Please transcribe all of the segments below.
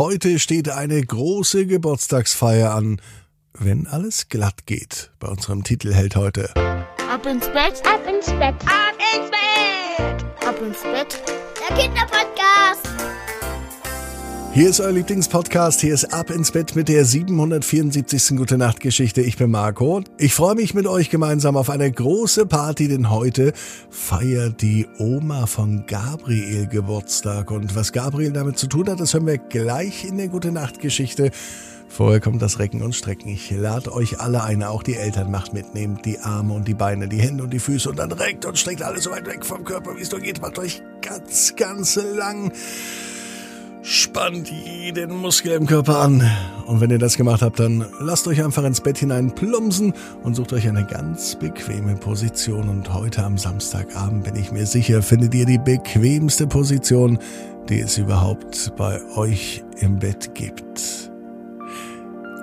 Heute steht eine große Geburtstagsfeier an, wenn alles glatt geht. Bei unserem Titelheld heute. Ab ins Bett, ab ins Bett, ab ins Bett, ab ins Bett. Der Kinderpodcast. Hier ist euer Lieblingspodcast. Hier ist Ab ins Bett mit der 774. Gute Nacht Geschichte. Ich bin Marco. Ich freue mich mit euch gemeinsam auf eine große Party, denn heute feiert die Oma von Gabriel Geburtstag. Und was Gabriel damit zu tun hat, das hören wir gleich in der Gute Nacht Geschichte. Vorher kommt das Recken und Strecken. Ich lade euch alle ein, auch die Eltern macht mit. Nehmt die Arme und die Beine, die Hände und die Füße und dann reckt und streckt alles so weit weg vom Körper, wie es nur geht. Macht euch ganz, ganz lang. Spannt jeden Muskel im Körper an. Und wenn ihr das gemacht habt, dann lasst euch einfach ins Bett hinein plumpsen und sucht euch eine ganz bequeme Position. Und heute am Samstagabend bin ich mir sicher, findet ihr die bequemste Position, die es überhaupt bei euch im Bett gibt.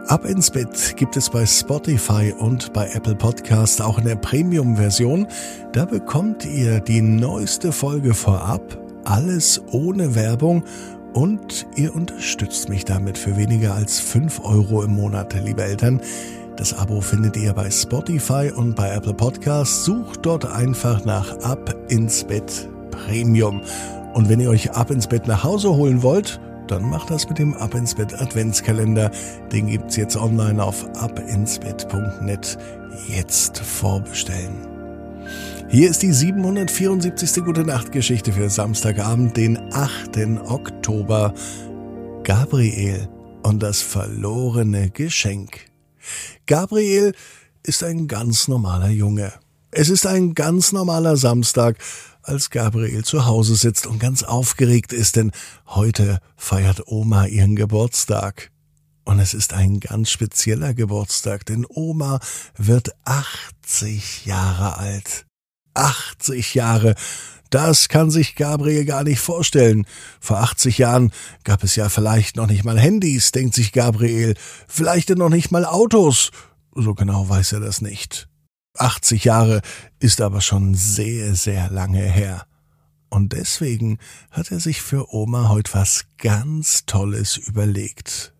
Ab ins Bett gibt es bei Spotify und bei Apple Podcast auch in der Premium-Version. Da bekommt ihr die neueste Folge vorab, alles ohne Werbung und ihr unterstützt mich damit für weniger als 5 Euro im Monat, liebe Eltern. Das Abo findet ihr bei Spotify und bei Apple Podcasts. Sucht dort einfach nach Ab ins Bett Premium. Und wenn ihr euch Ab ins Bett nach Hause holen wollt, dann macht das mit dem Ab ins Bett Adventskalender. Den gibt's jetzt online auf abinsbett.net. Jetzt vorbestellen. Hier ist die 774. Gute Nacht Geschichte für Samstagabend, den 8. Oktober. Gabriel und das verlorene Geschenk. Gabriel ist ein ganz normaler Junge. Es ist ein ganz normaler Samstag, als Gabriel zu Hause sitzt und ganz aufgeregt ist, denn heute feiert Oma ihren Geburtstag. Und es ist ein ganz spezieller Geburtstag, denn Oma wird 80 Jahre alt. 80 Jahre. Das kann sich Gabriel gar nicht vorstellen. Vor 80 Jahren gab es ja vielleicht noch nicht mal Handys, denkt sich Gabriel. Vielleicht noch nicht mal Autos. So genau weiß er das nicht. 80 Jahre ist aber schon sehr, sehr lange her. Und deswegen hat er sich für Oma heute was ganz Tolles überlegt.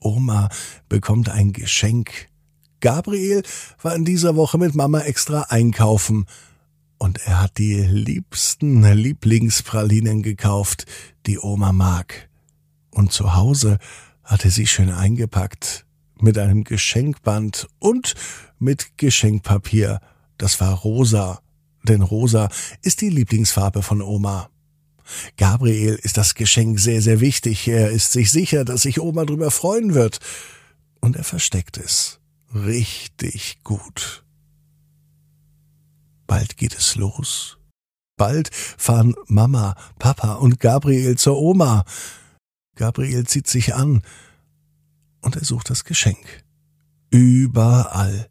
Oma bekommt ein Geschenk. Gabriel war in dieser Woche mit Mama extra einkaufen und er hat die liebsten Lieblingspralinen gekauft, die Oma mag. Und zu Hause hat er sie schön eingepackt mit einem Geschenkband und mit Geschenkpapier. Das war rosa, denn rosa ist die Lieblingsfarbe von Oma. Gabriel ist das Geschenk sehr, sehr wichtig. Er ist sich sicher, dass sich Oma drüber freuen wird. Und er versteckt es. Richtig gut. Geht es los. Bald fahren Mama, Papa und Gabriel zur Oma. Gabriel zieht sich an und er sucht das Geschenk. Überall.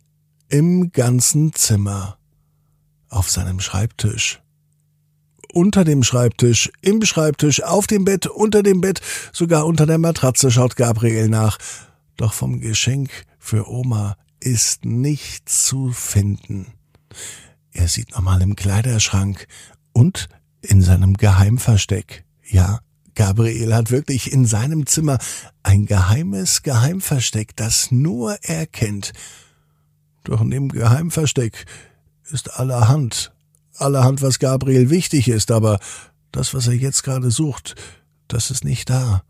Im ganzen Zimmer. Auf seinem Schreibtisch. Unter dem Schreibtisch, im Schreibtisch, auf dem Bett, unter dem Bett, sogar unter der Matratze schaut Gabriel nach. Doch vom Geschenk für Oma ist nichts zu finden. Er sieht nochmal im Kleiderschrank und in seinem Geheimversteck. Ja, Gabriel hat wirklich in seinem Zimmer ein geheimes Geheimversteck, das nur er kennt. Doch in dem Geheimversteck ist allerhand, allerhand, was Gabriel wichtig ist, aber das, was er jetzt gerade sucht, das ist nicht da.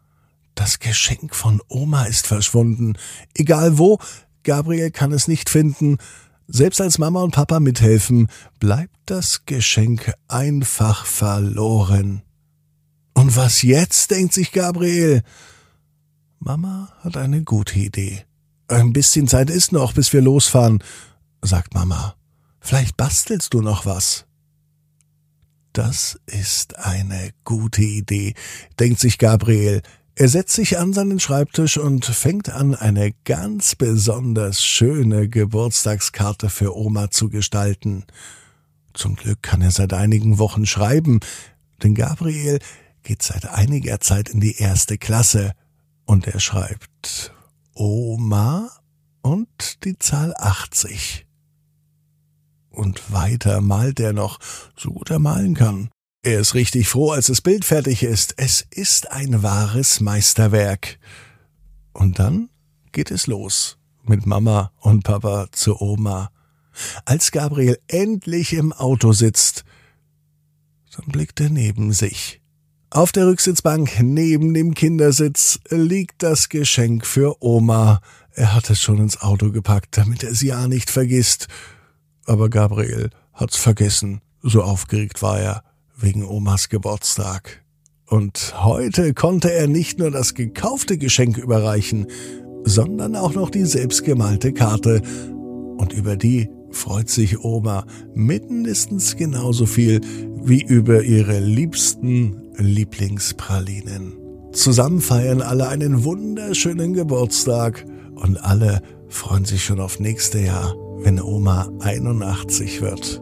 Das Geschenk von Oma ist verschwunden. Egal wo, Gabriel kann es nicht finden, selbst als Mama und Papa mithelfen, bleibt das Geschenk einfach verloren. Und was jetzt, denkt sich Gabriel. Mama hat eine gute Idee. Ein bisschen Zeit ist noch, bis wir losfahren, sagt Mama. Vielleicht bastelst du noch was. Das ist eine gute Idee, denkt sich Gabriel. Er setzt sich an seinen Schreibtisch und fängt an, eine ganz besonders schöne Geburtstagskarte für Oma zu gestalten. Zum Glück kann er seit einigen Wochen schreiben, denn Gabriel geht seit einiger Zeit in die erste Klasse und er schreibt Oma und die Zahl 80. Und weiter malt er noch, so gut er malen kann. Er ist richtig froh, als das Bild fertig ist. Es ist ein wahres Meisterwerk. Und dann geht es los mit Mama und Papa zu Oma. Als Gabriel endlich im Auto sitzt, dann blickt er neben sich. Auf der Rücksitzbank neben dem Kindersitz liegt das Geschenk für Oma. Er hat es schon ins Auto gepackt, damit er es ja nicht vergisst. Aber Gabriel hat's vergessen, so aufgeregt war er wegen Omas Geburtstag. Und heute konnte er nicht nur das gekaufte Geschenk überreichen, sondern auch noch die selbstgemalte Karte. Und über die freut sich Oma mindestens genauso viel wie über ihre liebsten Lieblingspralinen. Zusammen feiern alle einen wunderschönen Geburtstag und alle freuen sich schon auf nächste Jahr, wenn Oma 81 wird.